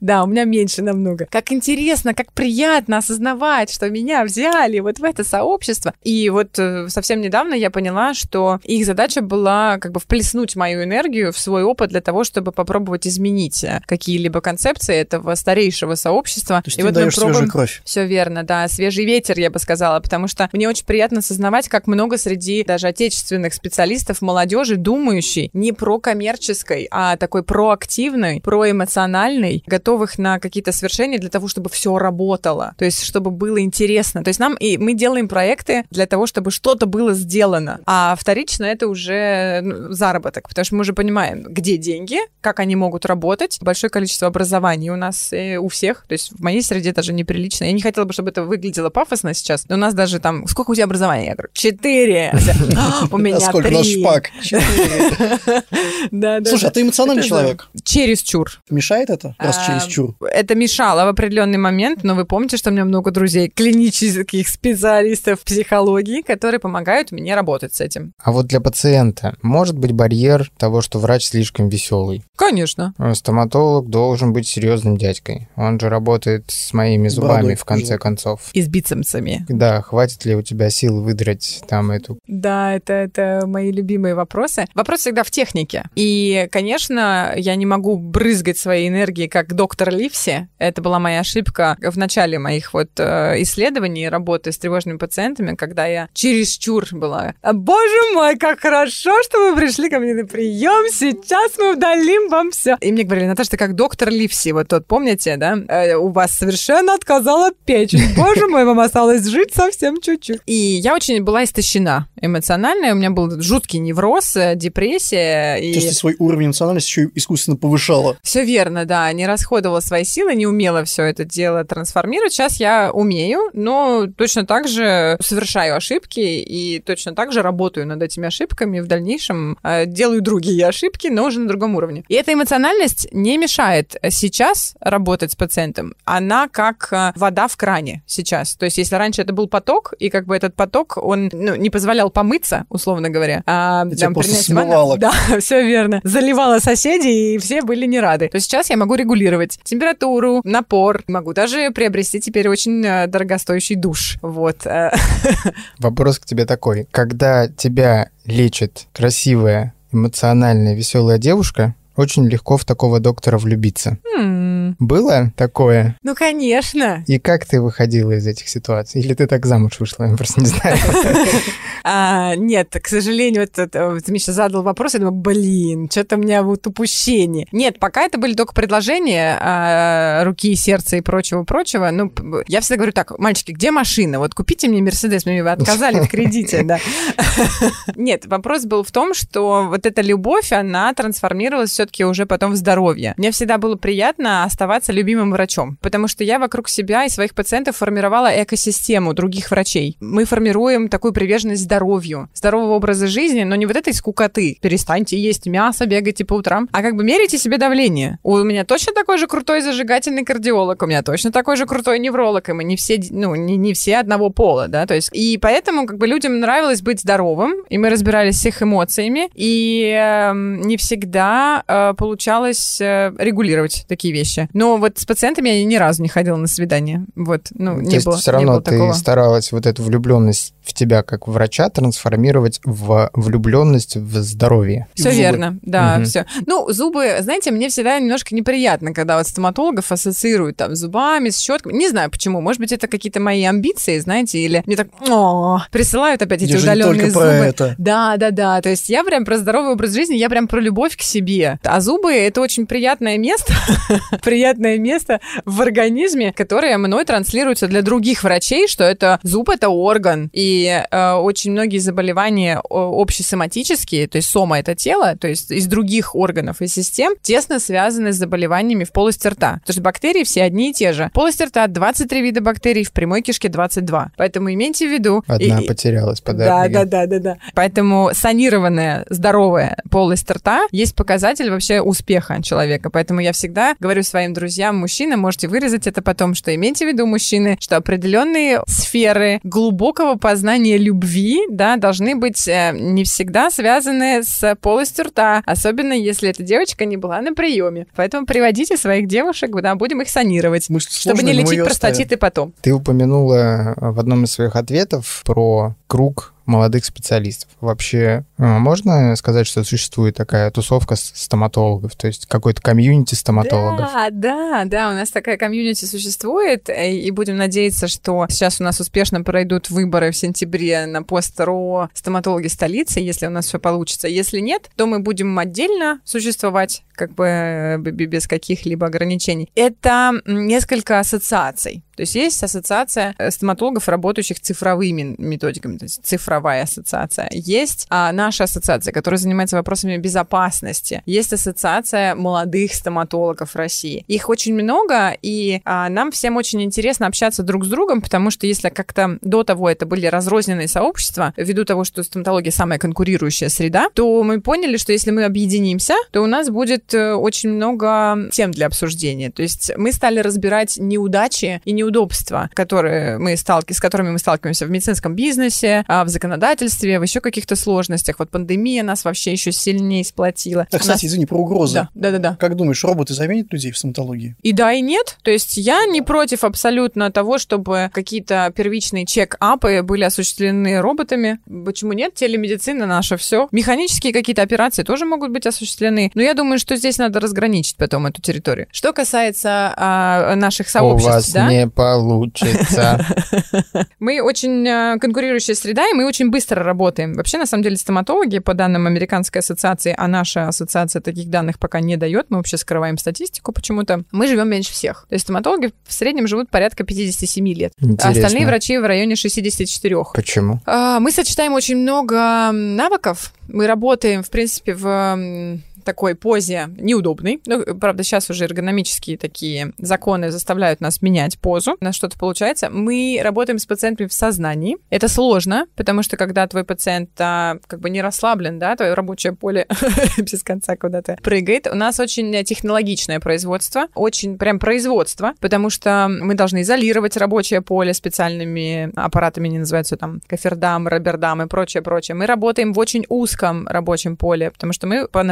да, у меня меньше намного. Как интересно, как приятно осознавать, что меня взяли вот в это сообщество. И вот э, совсем недавно я поняла, что их задача была как бы вплеснуть мою энергию в свой опыт для того, чтобы попробовать изменить э, какие-либо концепции этого старейшего сообщества. То есть И ты вот мы даешь свежую пробуем- кровь. все верно, да, свежий ветер, я бы сказала, потому что мне очень приятно осознавать, как много среди даже отечественных специалистов, молодежи, думающей не про коммерческой, а такой проактивной, проэмоциональной, готовых на какие-то свершения для того, чтобы все работало, то есть чтобы было интересно. То есть нам и мы делаем проекты для того, чтобы что-то было сделано, а вторично это уже ну, заработок, потому что мы уже понимаем, где деньги, как они могут работать, большое количество образований у нас э, у всех, то есть в моей среде даже неприлично. Я не хотела бы, чтобы это выглядело пафосно сейчас, но у нас даже там, сколько у тебя образования? Я говорю, четыре. У меня А у нас три. Четыре. Да, да. Слушай, а ты эмоциональный Это человек. Чересчур. Мешает это? Раз А, через чур. Это мешало в определенный момент, но вы помните, что у меня много друзей, клинических специалистов психологии, которые помогают мне работать с этим. А вот для пациента может быть барьер того, что врач слишком веселый. Конечно. Э, Стоматолог должен быть серьезным дядькой. Он же работает с моими зубами, бородой, в конце желательно. концов. И с бицепсами. Да, хватит ли у тебя сил выдрать там эту... Да, это, это мои любимые вопросы. Вопрос всегда в технике. И, конечно, я не могу брызгать своей энергией, как доктор Ливси. Это была моя ошибка в начале моих вот э, исследований и работы с тревожными пациентами, когда я чересчур была. «А, Боже мой, как хорошо, что вы пришли ко мне на прием. Сейчас мы удалим вам все. И мне говорили, Наташа, ты как доктор Ливси, вот тот, помните, да? Э, у вас совершенно отказала печень. Боже мой, вам осталось жить совсем чуть-чуть. И я очень была истощена эмоционально. У меня был жуткий невроз, э, депрессия. То И... есть ты свой уровень эмоциональности еще и искусственно повышала. Все верно, да. Не расходовала свои силы, не умела все это дело трансформировать. Сейчас я умею, но точно так же совершаю ошибки и точно так же работаю над этими ошибками. В дальнейшем э, делаю другие ошибки, но уже на другом уровне. И эта эмоциональность не мешает сейчас работать с пациентом. Она как э, вода в кране сейчас. То есть если раньше это был поток, и как бы этот поток, он ну, не позволял помыться, условно говоря, а И тебя просто смывало. Да, все верно. Заливала соседей, и все были не рады. То сейчас я могу регулировать температуру, напор. Могу даже приобрести теперь очень э, дорогостоящий душ. Вот. Вопрос к тебе такой. Когда тебя лечит красивая, эмоциональная, веселая девушка, очень легко в такого доктора влюбиться. М, Было такое? Ну, конечно. И как ты выходила из этих ситуаций? Или ты так замуж вышла? Я просто не знаю. А, нет, к сожалению, ты сейчас задал вопрос, я думаю, блин, что-то у меня вот упущение. Нет, пока это были только предложения а, руки, сердца и прочего-прочего. Ну, я всегда говорю так, мальчики, где машина? Вот купите мне Мерседес, мне вы отказали в кредите, да. Нет, вопрос был в том, что вот эта любовь, она трансформировалась все-таки уже потом в здоровье. Мне всегда было приятно оставаться любимым врачом, потому что я вокруг себя и своих пациентов формировала экосистему других врачей. Мы формируем такую приверженность здоровью, здорового образа жизни, но не вот этой скукоты. Перестаньте есть мясо, бегайте по утрам, а как бы мерите себе давление. У меня точно такой же крутой зажигательный кардиолог, у меня точно такой же крутой невролог, и мы не все, ну, не, не все одного пола, да, то есть, и поэтому как бы людям нравилось быть здоровым, и мы разбирались с их эмоциями, и эм, не всегда э, получалось э, регулировать такие вещи. Но вот с пациентами я ни разу не ходила на свидание, вот, ну, То не есть было, все не равно было ты такого. старалась вот эту влюбленность в тебя как врача трансформировать в влюбленность в здоровье. Все верно, да, Мгм. все. Ну, зубы, знаете, мне всегда немножко неприятно, когда вот стоматологов ассоциируют там с зубами, с щетками. Не знаю почему. Может быть, это какие-то мои амбиции, знаете, или мне так «О», присылают опять эти Я же не удаленные только зубы. про это. Да, да, да. То есть я прям про здоровый образ жизни, я прям про любовь к себе. А зубы — это очень приятное место, приятное место в организме, которое мной транслируется для других врачей, что это зуб — это орган. И э, очень многие заболевания общесоматические, то есть сома — это тело, то есть из других органов и систем, тесно связаны с заболеваниями в полости рта. Потому что бактерии все одни и те же. Полость рта 23 вида бактерий, в прямой кишке 22. Поэтому имейте в виду... Одна и, потерялась по да, да, да, да, да. Поэтому санированная, здоровая полость рта есть показатель вообще успеха человека. Поэтому я всегда говорю своим друзьям, мужчинам, можете вырезать это потом, что имейте в виду, мужчины, что определенные сферы глубокого познания любви, да, должны быть э, не всегда связаны с полостью рта, особенно если эта девочка не была на приеме. Поэтому приводите своих девушек, да, будем их санировать, Мы чтобы не лечить простатиты потом. Ты упомянула в одном из своих ответов про круг молодых специалистов. Вообще, э, можно сказать, что существует такая тусовка стоматологов, то есть какой-то комьюнити стоматологов? Да, да, да, у нас такая комьюнити существует, э, и будем надеяться, что сейчас у нас успешно пройдут выборы в сентябре на пост РО стоматологи столицы, если у нас все получится. Если нет, то мы будем отдельно существовать, как бы э, без каких-либо ограничений. Это несколько ассоциаций. То есть есть ассоциация э, стоматологов, работающих цифровыми методиками, то есть цифровая ассоциация. Есть а, наша ассоциация, которая занимается вопросами безопасности. Есть ассоциация молодых стоматологов России. Их очень много, и а, нам всем очень интересно общаться друг с другом, потому что если как-то до того это были разрозненные сообщества, ввиду того, что стоматология самая конкурирующая среда, то мы поняли, что если мы объединимся, то у нас будет э, очень много тем для обсуждения. То есть мы стали разбирать неудачи и неудобства, которые мы сталки... с которыми мы сталкиваемся в медицинском бизнесе, а, в законодательстве, в еще каких-то сложностях. Вот пандемия нас вообще еще сильнее сплотила. У кстати, нас- извини, про угрозы. Да, да, да, да. Как думаешь, роботы заменят людей в стоматологии? И да, и нет. То есть я не против абсолютно того, чтобы какие-то первичные чек-апы были осуществлены роботами. Почему нет? Телемедицина наша все. Механические какие-то операции тоже могут быть осуществлены. Но я думаю, что здесь надо разграничить потом эту территорию. Что касается а, наших У сообществ, вас да? не получится. Мы очень э, конкурирующая среда, и мы очень быстро работаем. Вообще, на самом деле, стоматологи, по данным Американской ассоциации, а наша ассоциация таких данных пока не дает, мы вообще скрываем статистику почему-то, мы живем меньше всех. То есть стоматологи в среднем живут порядка 57 лет. А Интересно. остальные врачи в районе 64. Почему? А, Мы сочетаем очень много навыков. Мы работаем, в принципе, в такой позе неудобной. Ну, правда, сейчас уже эргономические такие законы заставляют нас менять позу. У нас что-то получается. Мы работаем с пациентами в сознании. Это сложно, потому что когда твой пациент а, как бы не расслаблен, да, твое рабочее поле без конца куда-то прыгает. У нас очень технологичное производство, очень прям производство, потому что мы должны изолировать рабочее поле специальными аппаратами, они называются там кофердам, робердам и прочее, прочее. Мы работаем в очень узком рабочем поле, потому что мы по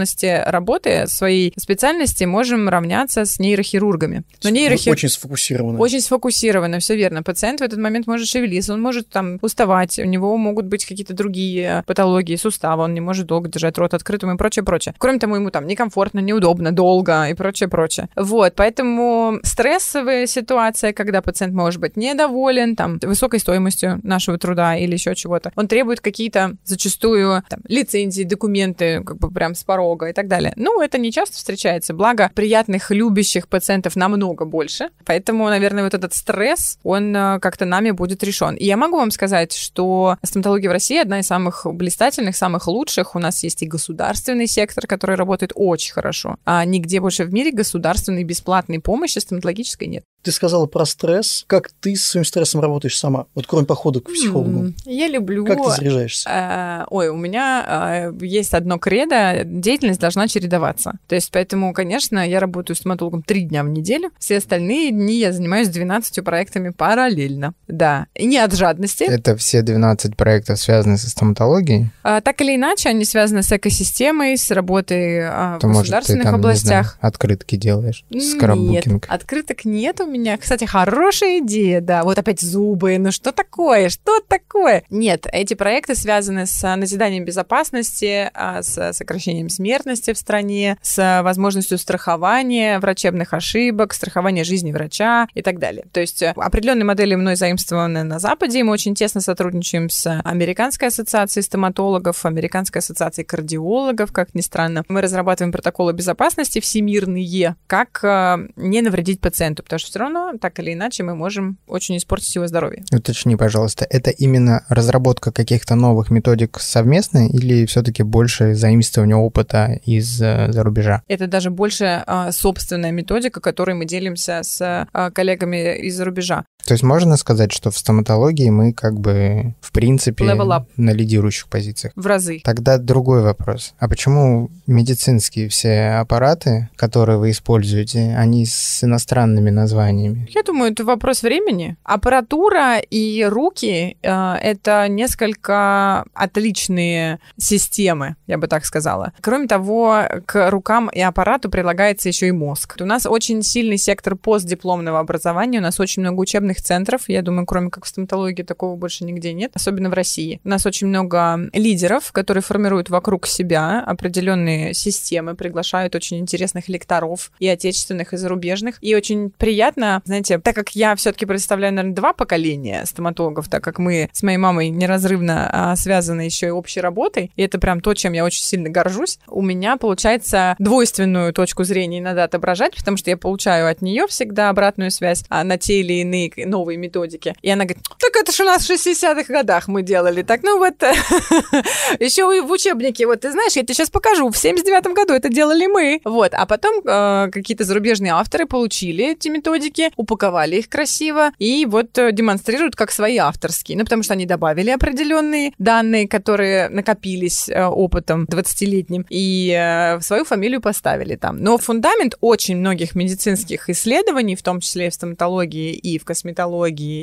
напряженности работы своей специальности можем равняться с нейрохирургами. Но нейрохир... Очень сфокусированы. Очень сфокусировано, все верно. Пациент в этот момент может шевелиться, он может там уставать, у него могут быть какие-то другие патологии сустава, он не может долго держать рот открытым и прочее, прочее. Кроме того, ему там некомфортно, неудобно, долго и прочее, прочее. Вот, поэтому стрессовая ситуация, когда пациент может быть недоволен там высокой стоимостью нашего труда или еще чего-то, он требует какие-то зачастую там, лицензии, документы как бы прям с порога и так далее. Ну, это не часто встречается, благо приятных, любящих пациентов намного больше, поэтому, наверное, вот этот стресс, он э, как-то нами будет решен. И я могу вам сказать, что стоматология в России одна из самых блистательных, самых лучших. У нас есть и государственный сектор, который работает очень хорошо, а нигде больше в мире государственной бесплатной помощи стоматологической нет. Ты сказала про стресс. Как ты с своим стрессом работаешь сама? Вот кроме похода к психологу. Я люблю... Как ты заряжаешься? Э, Ой, у меня э, есть одно кредо, деятельность должна чередоваться. То есть, поэтому, конечно, я работаю стоматологом три дня в неделю, все остальные дни я занимаюсь 12 проектами параллельно. Да, и не от жадности. Это все 12 проектов связаны со стоматологией? А, так или иначе, они связаны с экосистемой, с работой а, в может, ты государственных там, не областях. знаю, открытки делаешь? Нет, Скраббукинг? открыток нет у меня. Кстати, хорошая идея, да. Вот опять зубы, ну что такое, что такое? Нет, эти проекты связаны с назиданием безопасности, а, с сокращением смертности в стране, с возможностью страхования врачебных ошибок, страхования жизни врача и так далее. То есть э, определенные модели мной заимствованы на Западе, и мы очень тесно сотрудничаем с Американской ассоциацией стоматологов, Американской ассоциацией кардиологов, как ни странно. Мы разрабатываем протоколы безопасности всемирные, как э, не навредить пациенту, потому что все равно, так или иначе, мы можем очень испортить его здоровье. Уточни, пожалуйста, это именно разработка каких-то новых методик совместная или все-таки больше заимствование опыта из э, рубежа? Это даже больше а, собственная методика, которой мы делимся с а, коллегами из-за рубежа. То есть можно сказать, что в стоматологии мы как бы в принципе на лидирующих позициях? В разы. Тогда другой вопрос. А почему медицинские все аппараты, которые вы используете, они с иностранными названиями? Я думаю, это вопрос времени. Аппаратура и руки э, это несколько отличные системы, я бы так сказала. Кроме того, к рукам и аппарату прилагается еще и мозг. У нас очень сильный сектор постдипломного образования, у нас очень много учебных центров. Я думаю, кроме как в стоматологии такого больше нигде нет, особенно в России. У нас очень много лидеров, которые формируют вокруг себя определенные системы, приглашают очень интересных лекторов и отечественных, и зарубежных. И очень приятно, знаете, так как я все-таки представляю, наверное, два поколения стоматологов, так как мы с моей мамой неразрывно а, связаны еще и общей работой, и это прям то, чем я очень сильно горжусь, у меня получается двойственную точку зрения надо отображать, потому что я получаю от нее всегда обратную связь а, на те или иные новые методики. И она говорит, так это же у нас в 60-х годах мы делали. Так, ну вот, еще в учебнике, вот ты знаешь, я тебе сейчас покажу, в 79-м году это делали мы. Вот, а потом э, какие-то зарубежные авторы получили эти методики, упаковали их красиво и вот э, демонстрируют как свои авторские. Ну, потому что они добавили определенные данные, которые накопились э, опытом 20-летним, и э, свою фамилию поставили там. Но фундамент очень многих медицинских исследований, в том числе и в стоматологии, и в косметологии,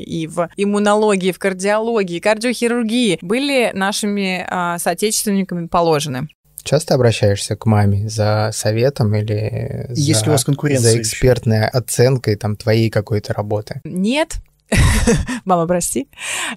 и в иммунологии, в кардиологии, кардиохирургии, были нашими э, соотечественниками положены. Часто обращаешься к маме за советом или за, у вас конкуренция за еще? экспертной оценкой там твоей какой-то работы? Нет. Мама, прости.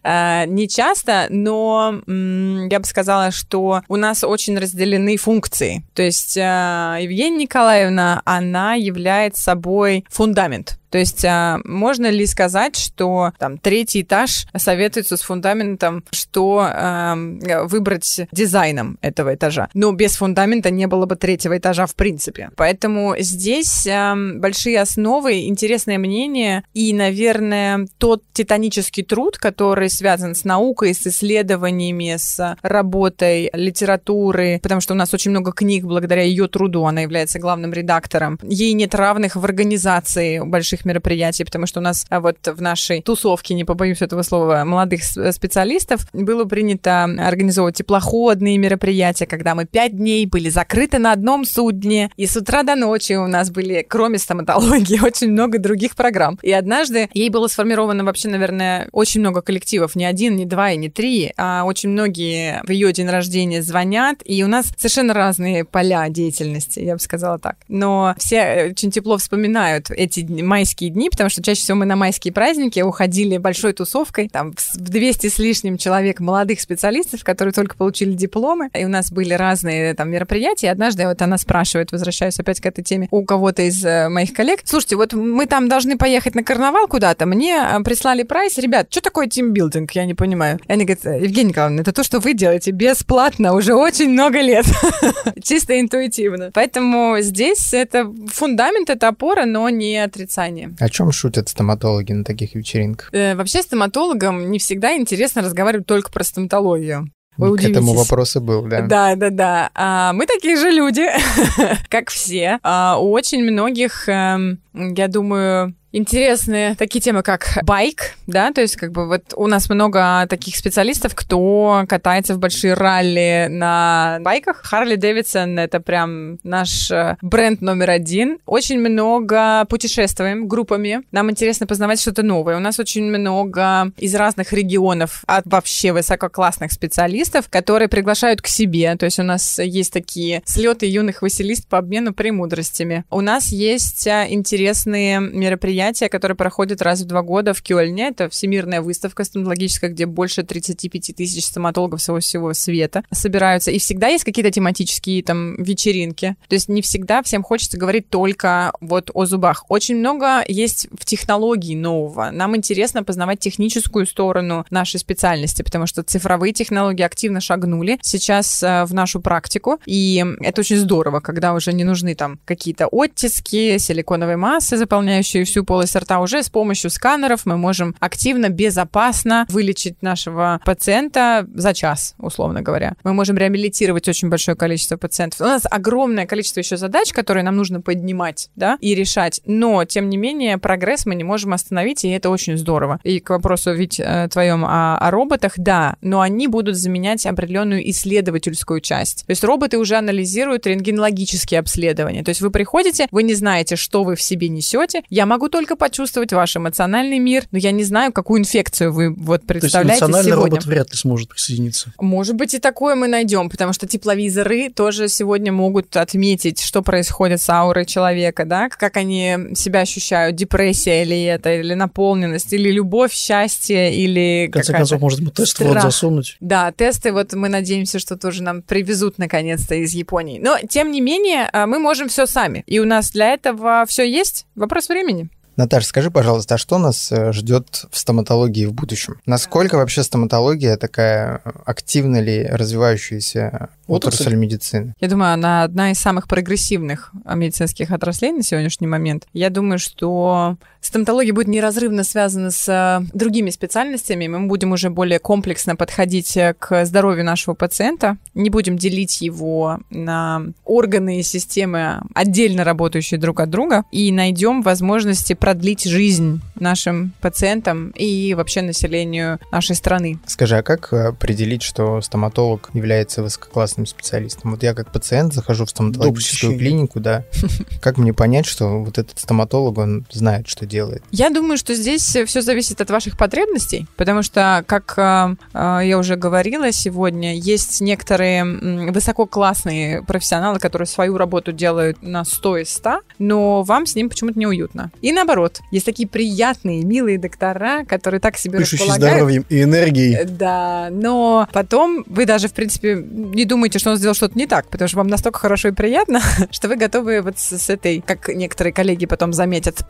А, Не часто, но я бы сказала, что у нас очень разделены функции. То есть а, Евгения Николаевна, она является собой фундамент. То есть а, можно ли сказать, что там третий этаж советуется с фундаментом, что ам, выбрать дизайном этого этажа? Но без фундамента не было бы третьего этажа в принципе. Поэтому здесь ам, большие основы, интересное мнение и, наверное, тот титанический труд, который связан с наукой, с исследованиями, с работой литературы, потому что у нас очень много книг благодаря ее труду, она является главным редактором. Ей нет равных в организации больших мероприятий, потому что у нас а, вот в нашей тусовке, не побоюсь этого слова, молодых с- специалистов было принято организовывать теплоходные мероприятия, когда мы пять дней были закрыты на одном судне, и с утра до ночи у нас были, кроме стоматологии, очень много других программ. И однажды ей было сформировано вообще, наверное, очень много коллективов, не один, не два и не три, а очень многие в ее день рождения звонят, и у нас совершенно разные поля деятельности, я бы сказала так. Но все э, очень тепло вспоминают эти дни- майские дни, потому что чаще всего мы на майские праздники уходили большой тусовкой, там в 200 с лишним человек молодых специалистов, которые только получили дипломы, и у нас были разные там мероприятия, однажды вот она спрашивает, возвращаюсь опять к этой теме, у кого-то из э, моих коллег, слушайте, вот мы там должны поехать на карнавал куда-то, мне э, прислали прайс, ребят, что такое тимбилдинг, я не понимаю. И они говорят, Евгения Николаевна, это то, что вы делаете бесплатно уже очень много лет, чисто интуитивно. Поэтому здесь это фундамент, это опора, но не отрицание. О чем шутят стоматологи на таких вечеринках? Э, Вообще стоматологам не всегда интересно разговаривать только про стоматологию. Вы К этому вопрос и был, да. Да, да, да. А, мы такие же люди, как все. А, у очень многих, эм, я думаю, интересные такие темы, как байк, да, то есть как бы вот у нас много таких специалистов, кто катается в большие ралли на байках. Харли Дэвидсон — это прям наш э, бренд номер один. Очень много путешествуем группами. Нам интересно познавать что-то новое. У нас очень много из разных регионов от вообще высококлассных специалистов, которые приглашают к себе. То есть у нас есть такие слеты юных василист по обмену премудростями. У нас есть а, интересные мероприятия мероприятие, которое проходит раз в два года в Кёльне. Это всемирная выставка стоматологическая, где больше 35 тысяч стоматологов со всего света собираются. И всегда есть какие-то тематические там вечеринки. То есть не всегда всем хочется говорить только вот о зубах. Очень много есть в технологии нового. Нам интересно познавать техническую сторону нашей специальности, потому что цифровые технологии активно шагнули сейчас э, в нашу практику. И это очень здорово, когда уже не нужны там какие-то оттиски, силиконовые массы, заполняющие всю полость рта. Уже с помощью сканеров мы можем активно, безопасно вылечить нашего пациента за час, условно говоря. Мы можем реабилитировать очень большое количество пациентов. У нас огромное количество еще задач, которые нам нужно поднимать, да, и решать. Но, тем не менее, прогресс мы не можем остановить, и это очень здорово. И к вопросу ведь э, твоем о, о роботах, да, но они будут заменять определенную исследовательскую часть. То есть роботы уже анализируют рентгенологические обследования. То есть вы приходите, вы не знаете, что вы в себе несете. Я могу только почувствовать ваш эмоциональный мир, но я не знаю, какую инфекцию вы вот представляете То есть эмоциональный сегодня. робот вряд ли сможет присоединиться. Может быть, и такое мы найдем, потому что тепловизоры тоже сегодня могут отметить, что происходит с аурой человека, да, как они себя ощущают, депрессия или это, или наполненность, или любовь, счастье, или В конце концов, может быть, тест в рот страх. засунуть. Да, тесты вот мы надеемся, что тоже нам привезут наконец-то из Японии. Но, тем не менее, а, мы можем все сами. И у нас для этого все есть. Вопрос времени. Наташа, скажи, пожалуйста, а что нас э, ждет в стоматологии в будущем? Насколько вообще стоматология такая э, активно ли развивающаяся Отрасль? отрасль медицины? Я думаю, она одна из самых прогрессивных медицинских отраслей на сегодняшний момент. Я думаю, что стоматология будет неразрывно связана с а, другими специальностями. Мы будем уже более комплексно подходить э, к здоровью нашего пациента. Не будем делить его на органы и системы, отдельно работающие друг от друга. И найдем возможности продлить жизнь нашим пациентам и вообще населению нашей страны. Скажи, а как э, определить, что стоматолог является высококлассным специалистом? Вот я как пациент захожу в стоматологическую клинику, да. Как мне понять, что вот этот стоматолог, он знает, что делает? Я думаю, что здесь все зависит от ваших потребностей, потому что, как э, э, я уже говорила сегодня, есть некоторые высококлассные профессионалы, которые свою работу делают на 100 из 100, но вам с ним почему-то неуютно. И наоборот, есть такие приятные, милые доктора, которые так себе Пишущий располагают. здоровьем и энергией. Э, Да, но потом вы даже, в принципе, не думаете, что он сделал что-то не так, потому что вам настолько хорошо и приятно, что вы готовы вот с, этой, как некоторые коллеги потом заметят, с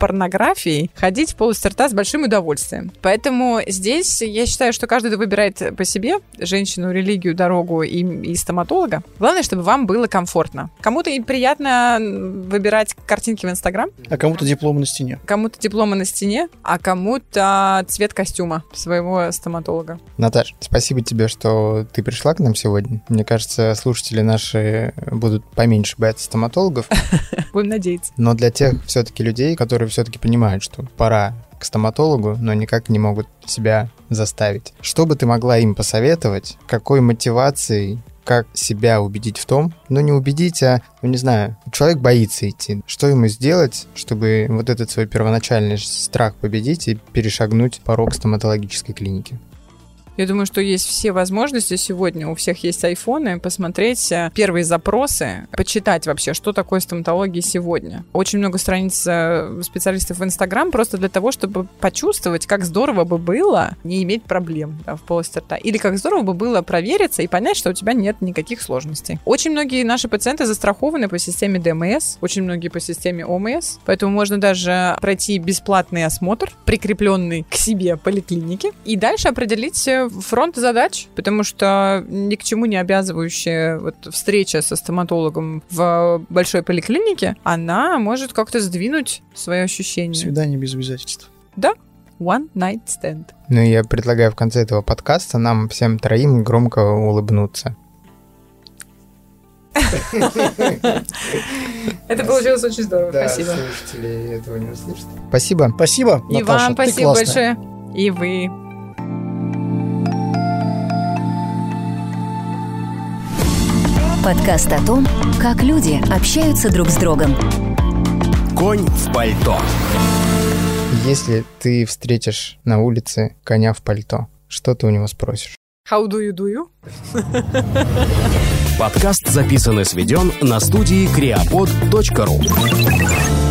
порнографией ходить в полость рта с большим удовольствием. Поэтому здесь я считаю, что каждый выбирает по себе женщину, религию, дорогу и, и стоматолога. Главное, чтобы вам было комфортно. Кому-то и приятно выбирать картинки в Инстаграм, А кому-то диплом на стене. кому-то дипломы на стене, а кому-то цвет костюма своего стоматолога. Наташ, спасибо тебе, что ты пришла к нам сегодня. Мне кажется, слушатели наши будут поменьше бояться стоматологов, Будем надеяться. но для тех все-таки людей, которые все-таки понимают, что пора к стоматологу, но никак не могут себя заставить. Что бы ты могла им посоветовать? Какой мотивацией как себя убедить в том, ну не убедить, а, ну не знаю, человек боится идти. Что ему сделать, чтобы вот этот свой первоначальный страх победить и перешагнуть порог стоматологической клиники? Я думаю, что есть все возможности сегодня, у всех есть айфоны, посмотреть э, первые запросы, почитать вообще, что такое стоматология сегодня. Очень много страниц э, специалистов в Инстаграм просто для того, чтобы почувствовать, как здорово бы было не иметь проблем да, в полости рта. Или как здорово бы было провериться и понять, что у тебя нет никаких сложностей. Очень многие наши пациенты застрахованы по системе ДМС, очень многие по системе ОМС, поэтому можно даже пройти бесплатный осмотр, прикрепленный к себе поликлинике, и дальше определить фронт задач, потому что ни к чему не обязывающая вот встреча со стоматологом в большой поликлинике, она может как-то сдвинуть свои ощущения. Свидание без обязательств. One night stand. Ну и я предлагаю в конце этого подкаста нам всем троим громко улыбнуться. Это получилось очень здорово. Спасибо. слушатели этого не услышат. Спасибо. Спасибо, И Наташа, вам ты спасибо классная. большое. И вы. Подкаст о том, как люди общаются друг с другом. Конь в пальто. Если ты встретишь на улице коня в пальто, что ты у него спросишь? How do you do you? Подкаст записан и сведен на студии creapod.ru.